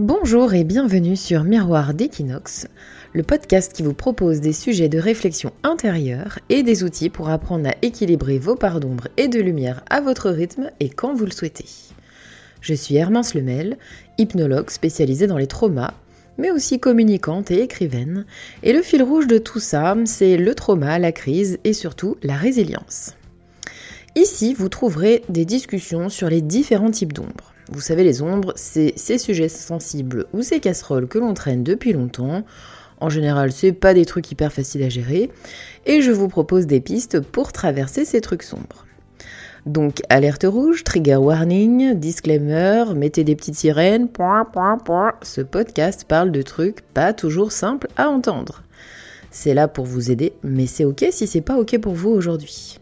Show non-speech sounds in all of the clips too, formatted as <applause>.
Bonjour et bienvenue sur Miroir d'Equinox, le podcast qui vous propose des sujets de réflexion intérieure et des outils pour apprendre à équilibrer vos parts d'ombre et de lumière à votre rythme et quand vous le souhaitez. Je suis Hermance Lemel, hypnologue spécialisée dans les traumas, mais aussi communicante et écrivaine, et le fil rouge de tout ça, c'est le trauma, la crise et surtout la résilience. Ici, vous trouverez des discussions sur les différents types d'ombres vous savez, les ombres, c'est ces sujets sensibles ou ces casseroles que l'on traîne depuis longtemps. En général, c'est pas des trucs hyper faciles à gérer. Et je vous propose des pistes pour traverser ces trucs sombres. Donc, alerte rouge, trigger warning, disclaimer, mettez des petites sirènes. Ce podcast parle de trucs pas toujours simples à entendre. C'est là pour vous aider, mais c'est ok si c'est pas ok pour vous aujourd'hui.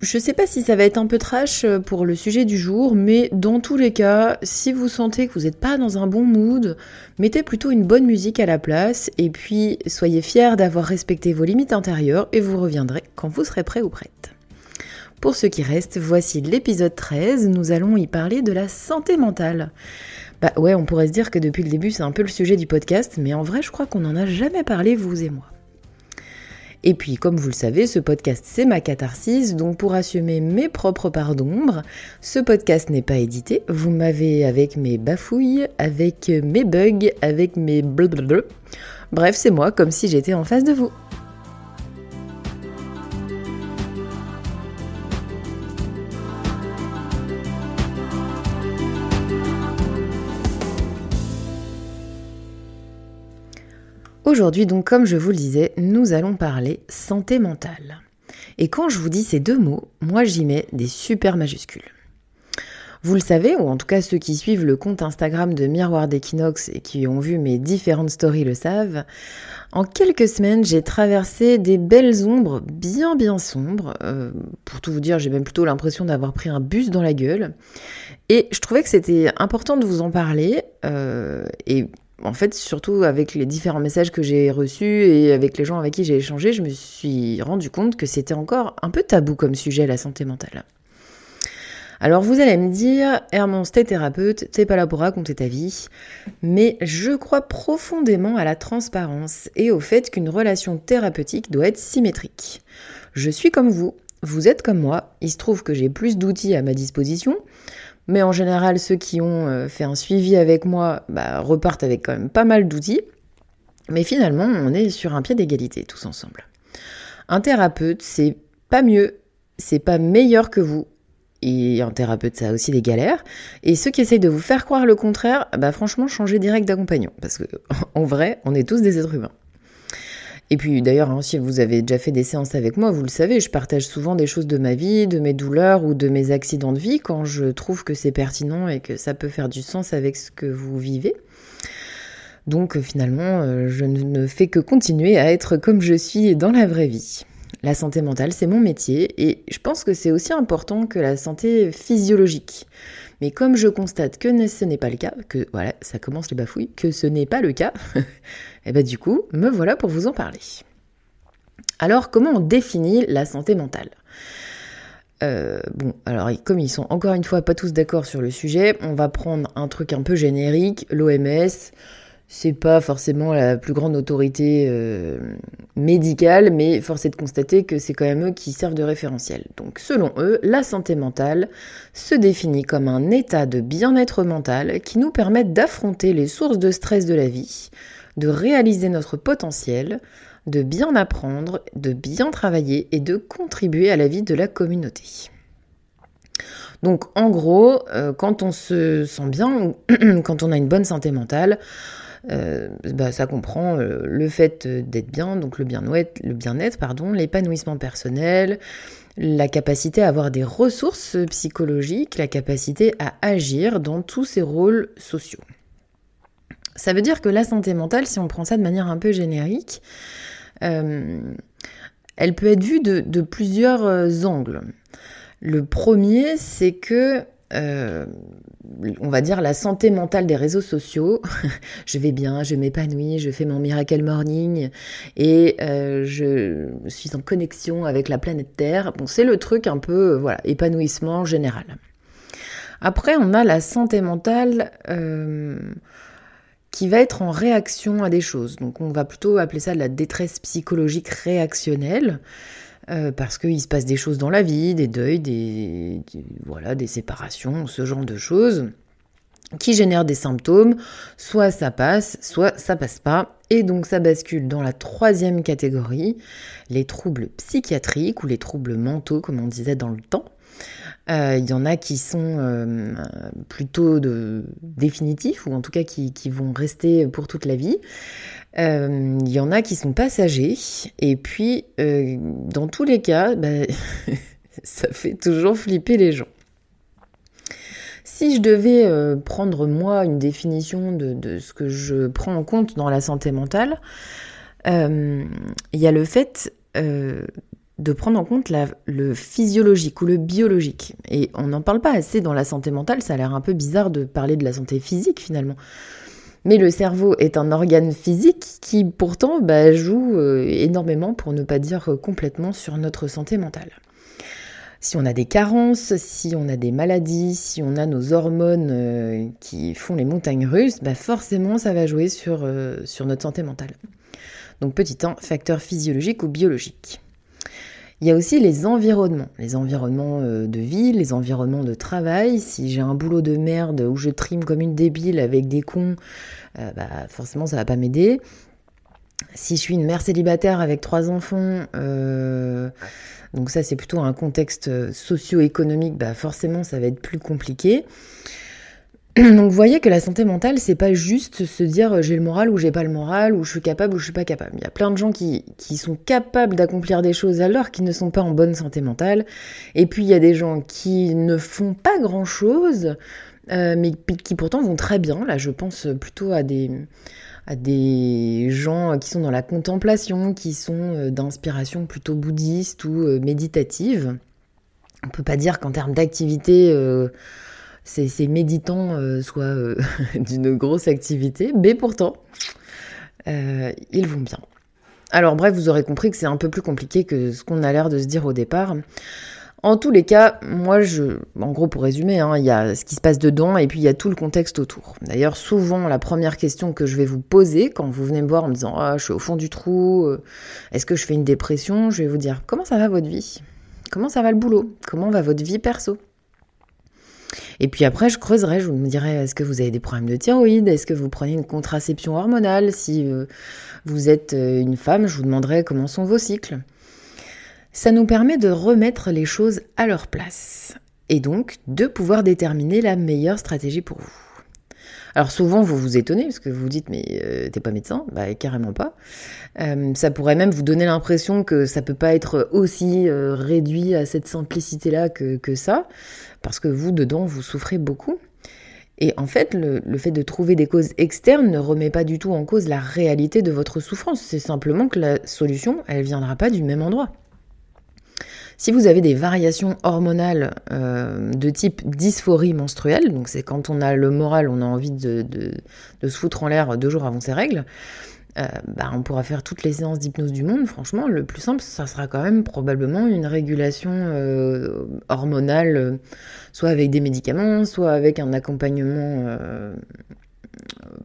Je sais pas si ça va être un peu trash euh, pour le sujet du jour, mais dans tous les cas, si vous sentez que vous n'êtes pas dans un bon mood, mettez plutôt une bonne musique à la place et puis soyez fiers d'avoir respecté vos limites intérieures et vous reviendrez quand vous serez prêt ou prête. Pour ce qui reste, voici l'épisode 13, nous allons y parler de la santé mentale. Bah ouais, on pourrait se dire que depuis le début c'est un peu le sujet du podcast, mais en vrai je crois qu'on n'en a jamais parlé vous et moi. Et puis, comme vous le savez, ce podcast, c'est ma catharsis, donc pour assumer mes propres parts d'ombre, ce podcast n'est pas édité. Vous m'avez avec mes bafouilles, avec mes bugs, avec mes blablabla. Bref, c'est moi, comme si j'étais en face de vous. Aujourd'hui, donc, comme je vous le disais, nous allons parler santé mentale. Et quand je vous dis ces deux mots, moi j'y mets des super majuscules. Vous le savez, ou en tout cas ceux qui suivent le compte Instagram de Miroir d'Equinox et qui ont vu mes différentes stories le savent, en quelques semaines j'ai traversé des belles ombres bien bien sombres. Euh, pour tout vous dire, j'ai même plutôt l'impression d'avoir pris un bus dans la gueule. Et je trouvais que c'était important de vous en parler. Euh, et en fait, surtout avec les différents messages que j'ai reçus et avec les gens avec qui j'ai échangé, je me suis rendu compte que c'était encore un peu tabou comme sujet, la santé mentale. Alors vous allez me dire, Hermance, t'es thérapeute, t'es pas là pour raconter ta vie, mais je crois profondément à la transparence et au fait qu'une relation thérapeutique doit être symétrique. Je suis comme vous, vous êtes comme moi, il se trouve que j'ai plus d'outils à ma disposition, mais en général, ceux qui ont euh, fait un suivi avec moi bah, repartent avec quand même pas mal d'outils. Mais finalement, on est sur un pied d'égalité tous ensemble. Un thérapeute, c'est pas mieux, c'est pas meilleur que vous. Et un thérapeute, ça a aussi des galères. Et ceux qui essayent de vous faire croire le contraire, bah franchement, changez direct d'accompagnant. Parce que, <laughs> en vrai, on est tous des êtres humains. Et puis d'ailleurs, hein, si vous avez déjà fait des séances avec moi, vous le savez, je partage souvent des choses de ma vie, de mes douleurs ou de mes accidents de vie quand je trouve que c'est pertinent et que ça peut faire du sens avec ce que vous vivez. Donc euh, finalement, euh, je ne fais que continuer à être comme je suis dans la vraie vie. La santé mentale, c'est mon métier et je pense que c'est aussi important que la santé physiologique. Mais comme je constate que ce n'est pas le cas, que voilà, ça commence les bafouilles, que ce n'est pas le cas, et <laughs> eh ben du coup, me voilà pour vous en parler. Alors, comment on définit la santé mentale? Euh, bon, alors comme ils sont encore une fois pas tous d'accord sur le sujet, on va prendre un truc un peu générique, l'OMS, c'est pas forcément la plus grande autorité euh, médicale, mais force est de constater que c'est quand même eux qui servent de référentiel. Donc selon eux, la santé mentale se définit comme un état de bien-être mental qui nous permet d'affronter les sources de stress de la vie, de réaliser notre potentiel, de bien apprendre, de bien travailler et de contribuer à la vie de la communauté. Donc en gros, euh, quand on se sent bien, <clears throat> quand on a une bonne santé mentale, euh, bah, ça comprend euh, le fait d'être bien, donc le bien-être, le bien-être, pardon, l'épanouissement personnel, la capacité à avoir des ressources psychologiques, la capacité à agir dans tous ces rôles sociaux. Ça veut dire que la santé mentale, si on prend ça de manière un peu générique, euh, elle peut être vue de plusieurs angles. Le premier, c'est que euh, on va dire, la santé mentale des réseaux sociaux. <laughs> je vais bien, je m'épanouis, je fais mon miracle morning et euh, je suis en connexion avec la planète Terre. Bon, c'est le truc un peu, voilà, épanouissement général. Après, on a la santé mentale euh, qui va être en réaction à des choses. Donc on va plutôt appeler ça la détresse psychologique réactionnelle. Euh, parce qu'il se passe des choses dans la vie, des deuils, des, voilà, des séparations, ce genre de choses qui génèrent des symptômes. Soit ça passe, soit ça passe pas. Et donc ça bascule dans la troisième catégorie, les troubles psychiatriques ou les troubles mentaux, comme on disait dans le temps. Euh, il y en a qui sont euh, plutôt définitifs, ou en tout cas qui, vont rester pour toute la vie. Euh, il y en a qui sont passagers. Et puis, dans tous les cas, bah, <laughs> ça fait toujours flipper les gens. Si je devais prendre moi une définition de, ce que je prends en compte dans la santé mentale, il y a le fait de prendre en compte le physiologique ou le biologique. Et on n'en parle pas assez dans la santé mentale, ça a l'air un peu bizarre de parler de la santé physique finalement. Mais le cerveau est un organe physique qui pourtant bah, joue euh, énormément, pour ne pas dire complètement, sur notre santé mentale. Si on a des carences, si on a des maladies, si on a nos hormones euh, qui font les montagnes russes, bah forcément ça va jouer sur, euh, notre santé mentale. Donc petit 1, facteur physiologique ou biologique. Il y a aussi les environnements, les environnements euh, de vie, les environnements de travail. Si j'ai un boulot de merde où je trime comme une débile avec des cons, bah forcément ça va pas m'aider. Si je suis une mère célibataire avec trois enfants, euh, donc ça c'est plutôt un contexte socio-économique, bah forcément ça va être plus compliqué. <clears throat> Donc vous voyez que la santé mentale, c'est pas juste se dire euh, j'ai le moral ou j'ai pas le moral, ou je suis capable ou je suis pas capable. Il y a plein de gens qui, sont capables d'accomplir des choses alors qu'ils ne sont pas en bonne santé mentale. Et puis il y a des gens qui ne font pas grand chose, euh, mais qui pourtant vont très bien. Là, je pense plutôt à des, à des gens qui sont dans la contemplation, qui sont euh, d'inspiration plutôt bouddhiste ou méditative. On peut pas dire qu'en termes d'activité ces, méditants euh, soient euh, <laughs> d'une grosse activité, mais pourtant, euh, ils vont bien. Alors bref, vous aurez compris que c'est un peu plus compliqué que ce qu'on a l'air de se dire au départ. En tous les cas, moi, je, en gros, pour résumer, hein, il y a ce qui se passe dedans et puis il y a tout le contexte autour. D'ailleurs, souvent, la première question que je vais vous poser quand vous venez me voir en me disant ah, je suis au fond du trou, est-ce que je fais une dépression Je vais vous dire comment ça va votre vie? Comment ça va le boulot? Comment va votre vie perso? Et puis après, je creuserai, je vous dirai, est-ce que vous avez des problèmes de thyroïde? Est-ce que vous prenez une contraception hormonale? Si euh, vous êtes euh, une femme, je vous demanderai comment sont vos cycles. Ça nous permet de remettre les choses à leur place et donc de pouvoir déterminer la meilleure stratégie pour vous. Alors souvent vous vous étonnez parce que vous vous dites mais euh, t'es pas médecin? Bah carrément pas. ça pourrait même vous donner l'impression que ça peut pas être aussi réduit à cette simplicité là que, que ça parce que vous, dedans, vous souffrez beaucoup. Et en fait, le, fait de trouver des causes externes ne remet pas du tout en cause la réalité de votre souffrance. C'est simplement que la solution, elle viendra pas du même endroit. Si vous avez des variations hormonales euh, de type dysphorie menstruelle, donc c'est quand on a le moral, on a envie de, se foutre en l'air deux jours avant ses règles, euh, bah, on pourra faire toutes les séances d'hypnose du monde. Franchement, le plus simple, ça sera quand même probablement une régulation euh, hormonale, soit avec des médicaments, soit avec un accompagnement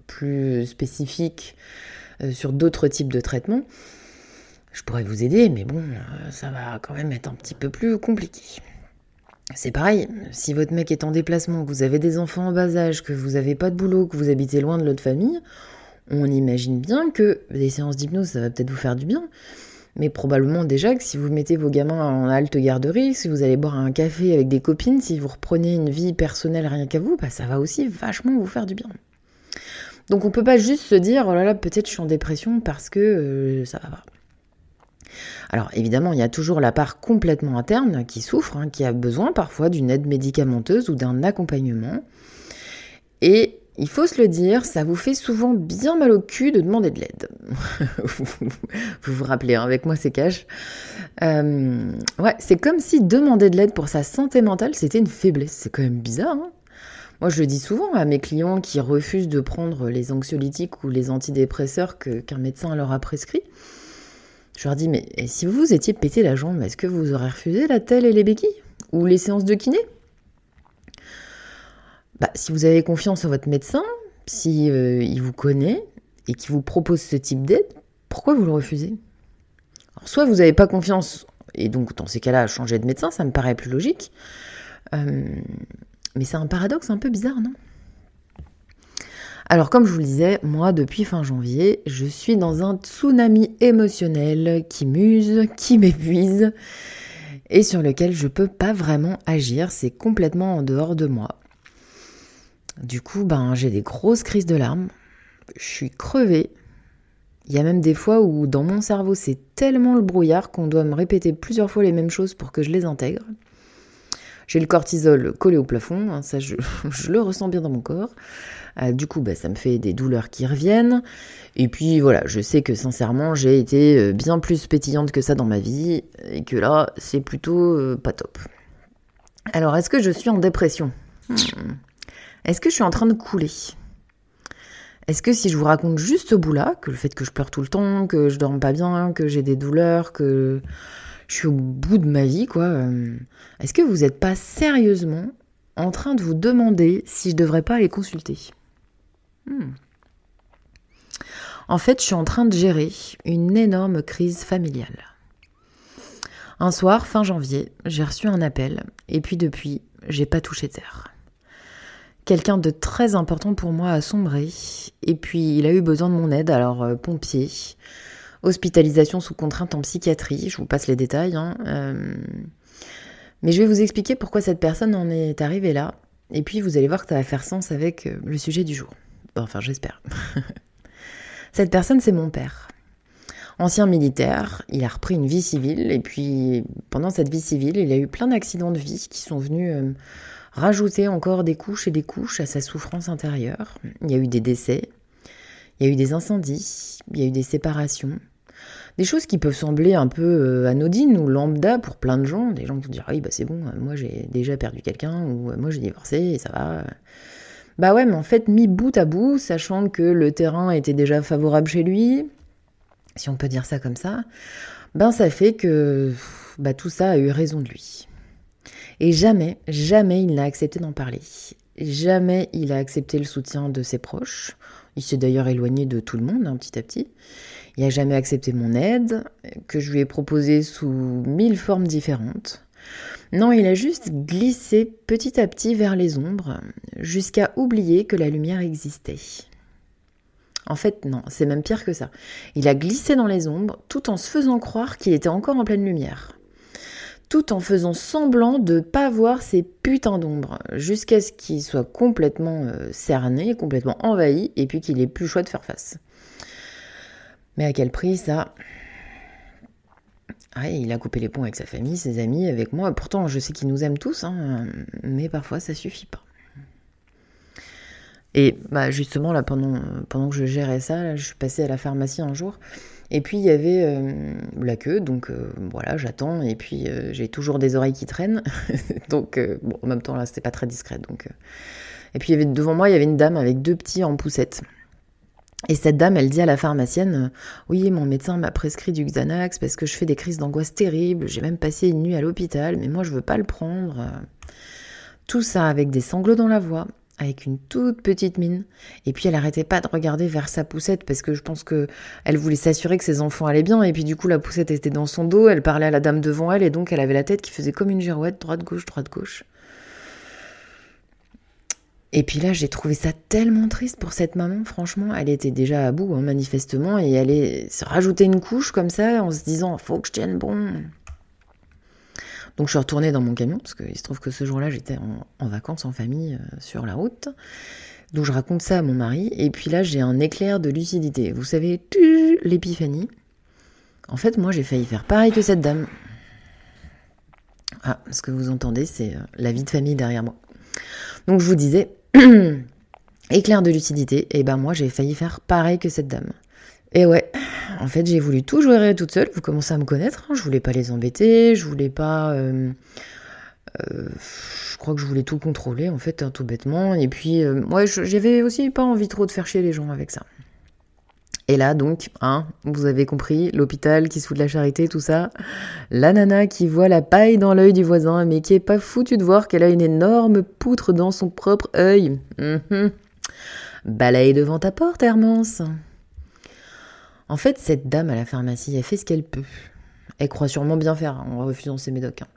plus spécifique sur d'autres types de traitements. Je pourrais vous aider, mais bon, ça va quand même être un petit peu plus compliqué. C'est pareil, si votre mec est en déplacement, que vous avez des enfants en bas âge, que vous n'avez pas de boulot, que vous habitez loin de l'autre famille, on imagine bien que des séances d'hypnose, ça va peut-être vous faire du bien, mais probablement déjà que si vous mettez vos gamins en halte garderie, si vous allez boire un café avec des copines, si vous reprenez une vie personnelle rien qu'à vous, bah ça va aussi vachement vous faire du bien. Donc on peut pas juste se dire oh là là peut-être je suis en dépression parce que euh, ça va pas. Alors évidemment, il y a toujours la part complètement interne qui souffre, hein, qui a besoin parfois d'une aide médicamenteuse ou d'un accompagnement. Et il faut se le dire, ça vous fait souvent bien mal au cul de demander de l'aide. <laughs> vous, vous rappelez, hein, avec moi c'est cash. Euh, ouais, c'est comme si demander de l'aide pour sa santé mentale, c'était une faiblesse. C'est quand même bizarre. Hein moi, je le dis souvent à mes clients qui refusent de prendre les anxiolytiques ou les antidépresseurs qu'un médecin leur a prescrit. Je leur dis, mais si vous vous étiez pété la jambe, est-ce que vous aurez refusé la telle et les béquilles Ou les séances de kiné? Bah, si vous avez confiance en votre médecin, si il vous connaît et qu'il vous propose ce type d'aide, pourquoi vous le refusez? Soit vous n'avez pas confiance, et donc dans ces cas-là, changer de médecin, ça me paraît plus logique. mais c'est un paradoxe un peu bizarre, non? Alors comme je vous le disais, moi depuis fin janvier, je suis dans un tsunami émotionnel qui muse, qui <laughs> m'épuise et sur lequel je peux pas vraiment agir, c'est complètement en dehors de moi. Du coup, ben j'ai des grosses crises de larmes, je suis crevée. Il y a même des fois où dans mon cerveau c'est tellement le brouillard qu'on doit me répéter plusieurs fois les mêmes choses pour que je les intègre. J'ai le cortisol collé au plafond, hein, ça <laughs> je, le ressens bien dans mon corps. Euh, du coup, bah, ça me fait des douleurs qui reviennent. Et puis voilà, je sais que sincèrement, j'ai été euh, bien plus pétillante que ça dans ma vie, et que là, c'est plutôt euh, pas top. Alors, est-ce que je suis en dépression? Hmm. Est-ce que je suis en train de couler? Est-ce que si je vous raconte juste ce bout-là, que le fait que je pleure tout le temps, que je dorme pas bien, que j'ai des douleurs, que je suis au bout de ma vie, quoi. Euh, est-ce que vous n'êtes pas sérieusement en train de vous demander si je devrais pas aller consulter? Hmm. En fait, je suis en train de gérer une énorme crise familiale. Un soir, fin janvier, j'ai reçu un appel, et puis depuis, j'ai pas touché terre. Quelqu'un de très important pour moi a sombré, et puis il a eu besoin de mon aide, alors euh, pompier, hospitalisation sous contrainte en psychiatrie, je vous passe les détails. Hein, euh, mais je vais vous expliquer pourquoi cette personne en est arrivée là. Et puis vous allez voir que ça va faire sens avec euh, le sujet du jour. Enfin, j'espère. <laughs> cette personne, c'est mon père. Ancien militaire, il a repris une vie civile et puis pendant cette vie civile, il a eu plein d'accidents de vie qui sont venus euh, rajouter encore des couches et des couches à sa souffrance intérieure. Il y a eu des décès, il y a eu des incendies, il y a eu des séparations, des choses qui peuvent sembler un peu euh, anodines ou lambda pour plein de gens, des gens qui vont dire oui bah c'est bon, euh, moi j'ai déjà perdu quelqu'un ou euh, moi j'ai divorcé et ça va. Bah ouais, mais en fait mis bout à bout, sachant que le terrain était déjà favorable chez lui, si on peut dire ça comme ça, ben ça fait que bah, tout ça a eu raison de lui. Et jamais, jamais il n'a accepté d'en parler. Jamais il a accepté le soutien de ses proches. Il s'est d'ailleurs éloigné de tout le monde hein, petit à petit. Il n'a jamais accepté mon aide, que je lui ai proposée sous mille formes différentes. Non, il a juste glissé petit à petit vers les ombres, jusqu'à oublier que la lumière existait. En fait, non, c'est même pire que ça. Il a glissé dans les ombres tout en se faisant croire qu'il était encore en pleine lumière. Tout en faisant semblant de ne pas voir ces putains d'ombres, jusqu'à ce qu'il soit complètement euh, cerné, complètement envahi, et puis qu'il ait plus le choix de faire face. Mais à quel prix ça? Ah, il a coupé les ponts avec sa famille, ses amis, avec moi. Pourtant, je sais qu'il nous aime tous, hein, mais parfois ça suffit pas. Et bah justement, là, pendant, pendant que je gérais ça, je suis passée à la pharmacie un jour. Et puis il y avait euh, la queue, donc euh, voilà, j'attends. Et puis euh, j'ai toujours des oreilles qui traînent. <laughs> donc, bon, en même temps, là, c'était pas très discret. Donc, Et puis devant moi, il y avait une dame avec deux petits en poussette. Et cette dame, elle dit à la pharmacienne Oui, mon médecin m'a prescrit du Xanax parce que je fais des crises d'angoisse terribles, j'ai même passé une nuit à l'hôpital, mais moi je veux pas le prendre. Tout ça avec des sanglots dans la voix, avec une toute petite mine. Et puis elle arrêtait pas de regarder vers sa poussette parce que je pense que elle voulait s'assurer que ses enfants allaient bien. Et puis du coup, la poussette était dans son dos, elle parlait à la dame devant elle et donc elle avait la tête qui faisait comme une girouette, droite-gauche, droite-gauche. Et puis là, j'ai trouvé ça tellement triste pour cette maman, franchement. Elle était déjà à bout, hein, manifestement, et elle est se une couche comme ça en se disant faut que je tienne bon. Donc je suis retournée dans mon camion, parce qu'il se trouve que ce jour-là, j'étais en, vacances en famille euh, sur la route. Donc je raconte ça à mon mari, et puis là, j'ai un éclair de lucidité. Vous savez, l'épiphanie. En fait, moi, j'ai failli faire pareil que cette dame. Ah, ce que vous entendez, c'est euh, la vie de famille derrière moi. Donc je vous disais, Éclair de lucidité, et ben moi j'ai failli faire pareil que cette dame. Et ouais, en fait j'ai voulu tout jouer toute seule, vous commencez à me connaître, hein. je voulais pas les embêter, je voulais pas... Euh, euh, je crois que je voulais tout contrôler en fait, hein, tout bêtement, et puis moi euh, j'avais aussi pas envie trop de faire chier les gens avec ça. Et là, donc, hein, vous avez compris, l'hôpital qui se fout de la charité, tout ça. La nana qui voit la paille dans l'œil du voisin, mais qui est pas foutue de voir qu'elle a une énorme poutre dans son propre œil. Mmh. Balaye devant ta porte, Hermance. En fait, cette dame à la pharmacie, elle fait ce qu'elle peut. Elle croit sûrement bien faire hein, en refusant ses médocs. Hein.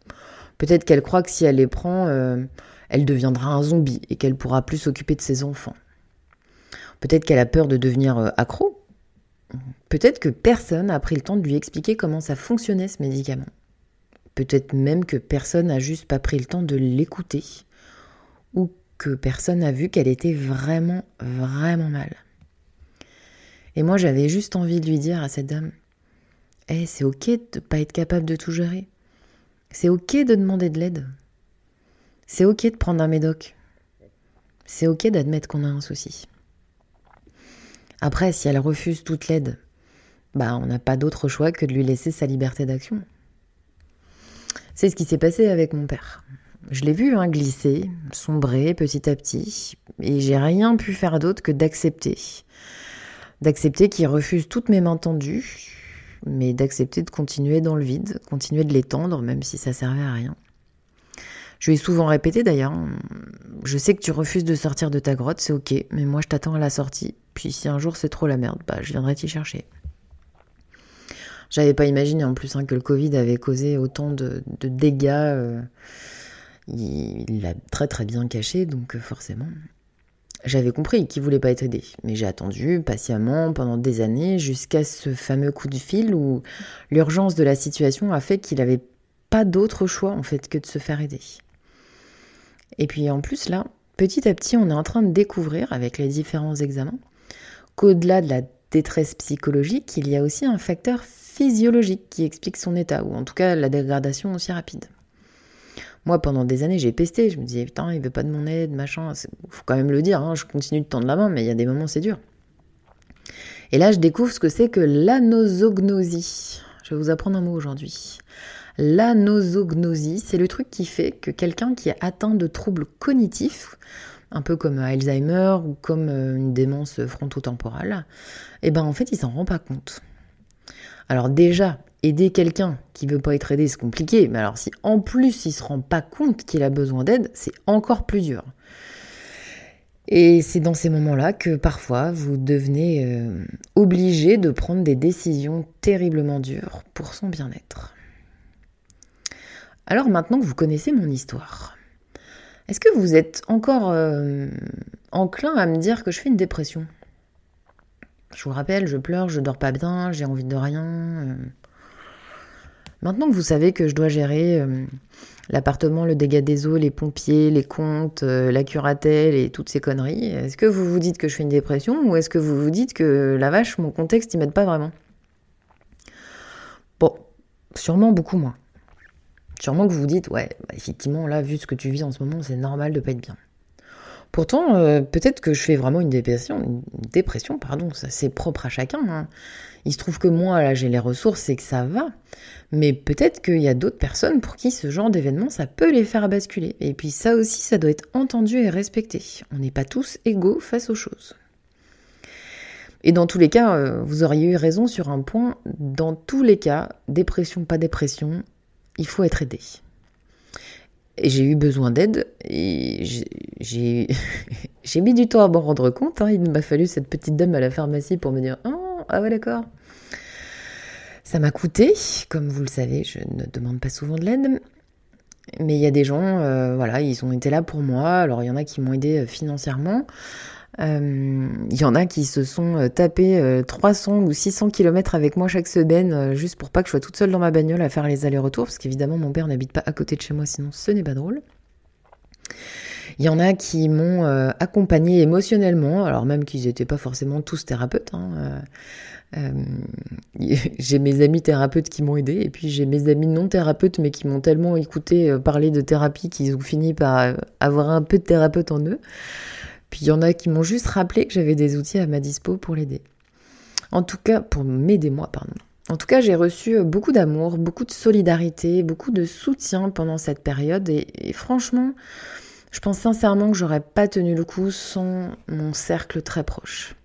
Peut-être qu'elle croit que si elle les prend, euh, elle deviendra un zombie et qu'elle pourra plus s'occuper de ses enfants. Peut-être qu'elle a peur de devenir euh, accro Peut-être que personne n'a pris le temps de lui expliquer comment ça fonctionnait ce médicament. Peut-être même que personne n'a juste pas pris le temps de l'écouter. Ou que personne n'a vu qu'elle était vraiment, vraiment mal. Et moi, j'avais juste envie de lui dire à cette dame Eh, c'est ok de ne pas être capable de tout gérer. C'est ok de demander de l'aide. C'est ok de prendre un médoc. C'est ok d'admettre qu'on a un souci. Après, si elle refuse toute l'aide, bah, on n'a pas d'autre choix que de lui laisser sa liberté d'action. C'est ce qui s'est passé avec mon père. Je l'ai vu hein, glisser, sombrer petit à petit, et j'ai rien pu faire d'autre que d'accepter. D'accepter qu'il refuse toutes mes mains tendues, mais d'accepter de continuer dans le vide, continuer de l'étendre, même si ça servait à rien. Je lui ai souvent répété d'ailleurs, je sais que tu refuses de sortir de ta grotte, c'est ok, mais moi je t'attends à la sortie, puis si un jour c'est trop la merde, bah je viendrai t'y chercher. J'avais pas imaginé en plus hein, que le Covid avait causé autant de, dégâts. Euh, il l'a très très bien caché, donc euh, forcément. J'avais compris qu'il voulait pas être aidé, mais j'ai attendu patiemment pendant des années jusqu'à ce fameux coup de fil où l'urgence de la situation a fait qu'il avait pas d'autre choix en fait que de se faire aider. Et puis en plus là, petit à petit, on est en train de découvrir avec les différents examens qu'au-delà de la détresse psychologique, il y a aussi un facteur physiologique qui explique son état, ou en tout cas la dégradation aussi rapide. Moi, pendant des années, j'ai pesté. Je me disais, putain, il veut pas de mon aide, machin. Faut quand même le dire, hein, je continue de tendre la main, mais il y a des moments, c'est dur. Et là, je découvre ce que c'est que l'anosognosie. Je vais vous apprendre un mot aujourd'hui. L'anosognosie, c'est le truc qui fait que quelqu'un qui est atteint de troubles cognitifs, un peu comme Alzheimer ou comme euh, une démence frontotemporale, eh ben en fait, il s'en rend pas compte. Alors déjà, aider quelqu'un qui veut pas être aidé, c'est compliqué, mais alors si en plus il se rend pas compte qu'il a besoin d'aide, c'est encore plus dur. Et c'est dans ces moments-là que parfois vous devenez euh, obligé de prendre des décisions terriblement dures pour son bien-être. Alors maintenant que vous connaissez mon histoire, est-ce que vous êtes encore euh, enclin à me dire que je fais une dépression? Je vous rappelle, je pleure, je dors pas bien, j'ai envie de rien. Euh. Maintenant que vous savez que je dois gérer euh, l'appartement, le dégât des eaux, les pompiers, les comptes, la curatelle et toutes ces conneries, est-ce que vous vous dites que je fais une dépression ou est-ce que vous vous dites que la vache, mon contexte, il m'aide pas vraiment? Bon, sûrement beaucoup moins. Sûrement que vous vous dites, ouais, bah, effectivement, là, vu ce que tu vis en ce moment, c'est normal de pas être bien. Pourtant, euh, peut-être que je fais vraiment une dépression, une dépression, pardon, ça c'est propre à chacun. Hein. Il se trouve que moi, là, j'ai les ressources et que ça va. Mais peut-être qu'il y a d'autres personnes pour qui ce genre d'événement, ça peut les faire basculer. Et puis ça aussi, ça doit être entendu et respecté. On n'est pas tous égaux face aux choses. Et dans tous les cas, euh, vous auriez eu raison sur un point. Dans tous les cas, dépression, pas dépression, il faut être aidé. Et j'ai eu besoin d'aide et <laughs> j'ai mis du temps à m'en rendre compte. Hein. Il m'a fallu cette petite dame à la pharmacie pour me dire oh, Ah ouais, d'accord. Ça m'a coûté, comme vous le savez, je ne demande pas souvent de l'aide. Mais il y a des gens, euh, voilà, ils ont été là pour moi. Alors il y en a qui m'ont aidé euh, financièrement. Il euh, y en a qui se sont euh, tapés 300 euh, ou 600 km avec moi chaque semaine, juste pour pas que je sois toute seule dans ma bagnole à faire les allers-retours, parce qu'évidemment mon père n'habite pas à côté de chez moi, sinon ce n'est pas drôle. Il y en a qui m'ont accompagné émotionnellement, alors même qu'ils n'étaient pas forcément tous thérapeutes. Hein, <laughs> j'ai mes amis thérapeutes qui m'ont aidé, et puis j'ai mes amis non thérapeutes, mais qui m'ont tellement écouté parler de thérapie qu'ils ont fini par avoir un peu de thérapeute en eux. Puis il y en a qui m'ont juste rappelé que j'avais des outils à ma dispo pour l'aider. En tout cas, pour m'aider moi, pardon. En tout cas, j'ai reçu euh, beaucoup d'amour, beaucoup de solidarité, beaucoup de soutien pendant cette période et, franchement, je pense sincèrement que j'aurais pas tenu le coup sans mon cercle très proche.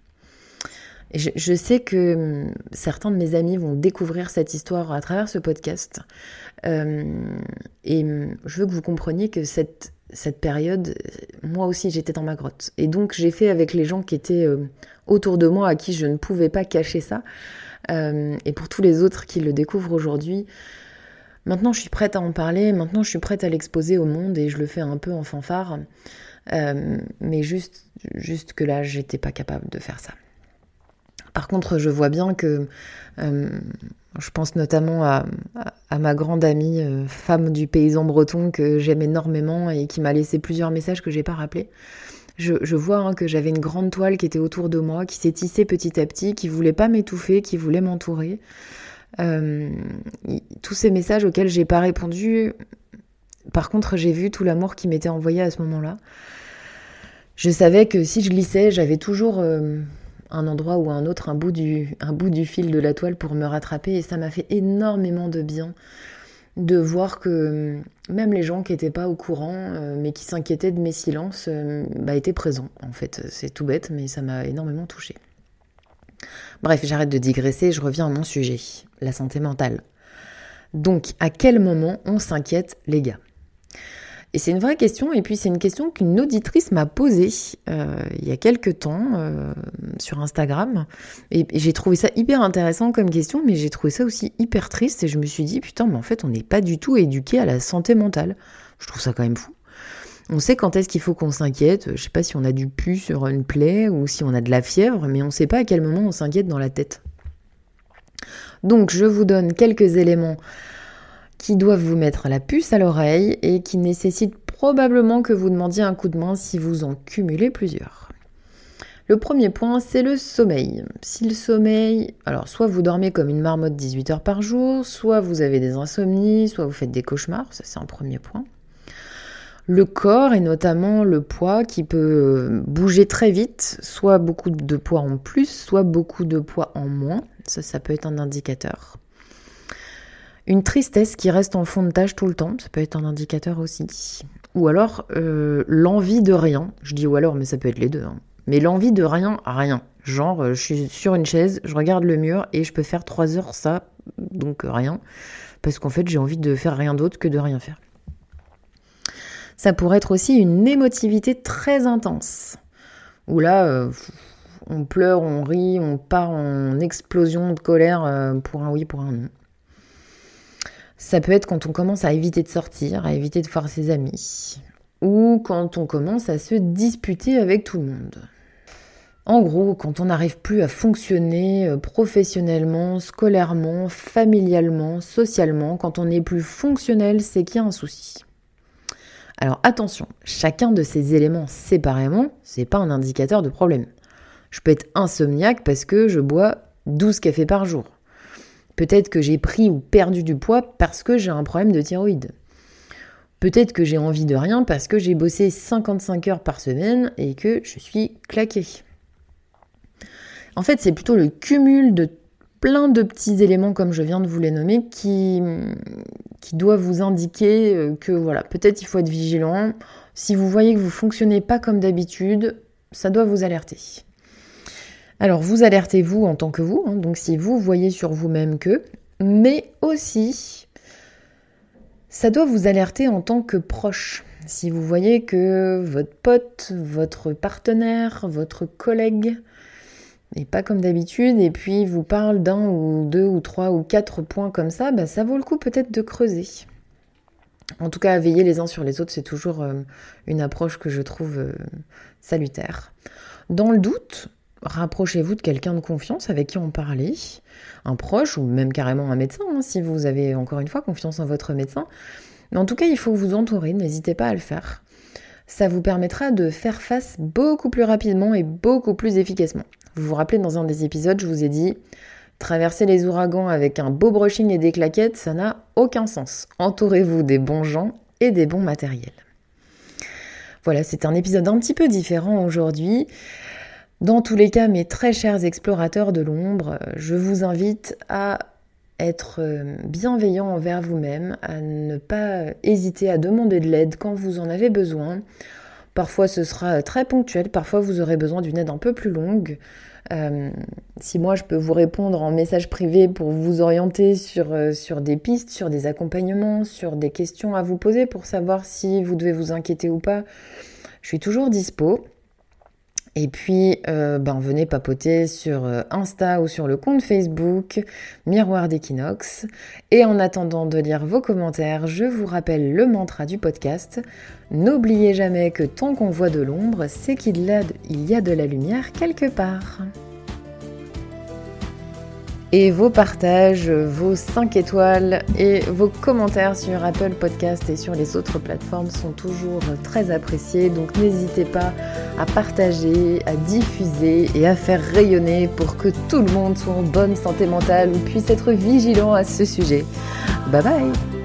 je, sais que hum, certains de mes amis vont découvrir cette histoire à travers ce podcast. Euh, et hum, je veux que vous compreniez que cette, cette période, moi aussi j'étais dans ma grotte. Et donc j'ai fait avec les gens qui étaient euh, autour de moi, à qui je ne pouvais pas cacher ça. Euh, et pour tous les autres qui le découvrent aujourd'hui, maintenant je suis prête à en parler, maintenant je suis prête à l'exposer au monde et je le fais un peu en fanfare. mais juste, juste que là, j'étais pas capable de faire ça. Par contre, je vois bien que, euh, je pense notamment à, ma grande amie, euh, femme du paysan breton, que j'aime énormément et qui m'a laissé plusieurs messages que j'ai pas rappelés. Je, vois hein, que j'avais une grande toile qui était autour de moi, qui s'est tissée petit à petit, qui voulait pas m'étouffer, qui voulait m'entourer. Euh, tous ces messages auxquels j'ai pas répondu, par contre, j'ai vu tout l'amour qui m'était envoyé à ce moment-là. Je savais que si je glissais, j'avais toujours un endroit ou un autre, un bout, du, fil de la toile pour me rattraper. Et ça m'a fait énormément de bien de voir que hum, même les gens qui n'étaient pas au courant, euh, mais qui s'inquiétaient de mes silences, euh, bah, étaient présents. En fait, c'est tout bête, mais ça m'a énormément touchée. Bref, j'arrête de digresser, je reviens à mon sujet, la santé mentale. Donc, à quel moment on s'inquiète, les gars? Et c'est une vraie question, et puis c'est une question qu'une auditrice m'a posée euh, il y a quelques temps euh, sur Instagram. Et, j'ai trouvé ça hyper intéressant comme question, mais j'ai trouvé ça aussi hyper triste, et je me suis dit, putain, mais en fait, on n'est pas du tout éduqué à la santé mentale. Je trouve ça quand même fou. On sait quand est-ce qu'il faut qu'on s'inquiète, je sais pas si on a du pu sur une plaie ou si on a de la fièvre, mais on sait pas à quel moment on s'inquiète dans la tête. Donc je vous donne quelques éléments qui doivent vous mettre la puce à l'oreille et qui nécessitent probablement que vous demandiez un coup de main si vous en cumulez plusieurs. Le premier point, c'est le sommeil. Si le sommeil, alors soit vous dormez comme une marmotte 18 heures par jour, soit vous avez des insomnies, soit vous faites des cauchemars, ça c'est un premier point. Le corps et notamment le poids qui peut bouger très vite, soit beaucoup de poids en plus, soit beaucoup de poids en moins, ça ça peut être un indicateur. Une tristesse qui reste en fond de tâche tout le temps, ça peut être un indicateur aussi. Ou alors euh, l'envie de rien. Je dis ou alors, mais ça peut être les deux. Hein. Mais l'envie de rien, rien. Genre, euh, je suis sur une chaise, je regarde le mur et je peux faire trois heures ça, donc rien. Parce qu'en fait, j'ai envie de faire rien d'autre que de rien faire. Ça pourrait être aussi une émotivité très intense. Où là, euh, on pleure, on rit, on part en explosion de colère pour un oui, pour un non. Ça peut être quand on commence à éviter de sortir, à éviter de voir ses amis, ou quand on commence à se disputer avec tout le monde. En gros, quand on n'arrive plus à fonctionner euh, professionnellement, scolairement, familialement, socialement, quand on n'est plus fonctionnel, c'est qu'il y a un souci. Alors attention, chacun de ces éléments séparément, c'est pas un indicateur de problème. Je peux être insomniaque parce que je bois 12 cafés par jour. Peut-être que j'ai pris ou perdu du poids parce que j'ai un problème de thyroïde. Peut-être que j'ai envie de rien parce que j'ai bossé 55 heures par semaine et que je suis claquée. En fait, c'est plutôt le cumul de plein de petits éléments, comme je viens de vous les nommer, qui, qui doivent vous indiquer euh, que voilà, peut-être il faut être vigilant. Si vous voyez que vous fonctionnez pas comme d'habitude, ça doit vous alerter. Alors vous alertez vous en tant que vous, hein, donc si vous voyez sur vous-même que, mais aussi ça doit vous alerter en tant que proche. Si vous voyez que votre pote, votre partenaire, votre collègue n'est pas comme d'habitude et puis vous parle d'un ou deux ou trois ou quatre points comme ça, bah, ça vaut le coup peut-être de creuser. En tout cas, veiller les uns sur les autres, c'est toujours euh, une approche que je trouve euh, salutaire. Dans le doute, rapprochez-vous de quelqu'un de confiance avec qui on parlait, un proche ou même carrément un médecin, hein, si vous avez encore une fois confiance en votre médecin. En tout cas, il faut vous entourer, n'hésitez pas à le faire. Ça vous permettra de faire face beaucoup plus rapidement et beaucoup plus efficacement. Vous vous rappelez, dans un des épisodes, je vous ai dit, traverser les ouragans avec un beau brushing et des claquettes, ça n'a aucun sens. Entourez-vous des bons gens et des bons matériels. Voilà, c'est un épisode un petit peu différent aujourd'hui. Dans tous les cas, mes très chers explorateurs de l'ombre, je vous invite à être euh, bienveillant envers vous-même, à ne pas hésiter à demander de l'aide quand vous en avez besoin. Parfois ce sera très ponctuel, parfois vous aurez besoin d'une aide un peu plus longue. si moi je peux vous répondre en message privé pour vous orienter sur, sur des pistes, sur des accompagnements, sur des questions à vous poser pour savoir si vous devez vous inquiéter ou pas, je suis toujours dispo. Et puis, euh, ben, venez papoter sur euh, Insta ou sur le compte Facebook Miroir d'Equinox. Et en attendant de lire vos commentaires, je vous rappelle le mantra du podcast. N'oubliez jamais que tant qu'on voit de l'ombre, c'est qu'il y a de la lumière quelque part. Et vos partages, vos 5 étoiles et vos commentaires sur Apple Podcast et sur les autres plateformes sont toujours très appréciés. Donc n'hésitez pas à partager, à diffuser et à faire rayonner pour que tout le monde soit en bonne santé mentale ou puisse être vigilant à ce sujet. Bye bye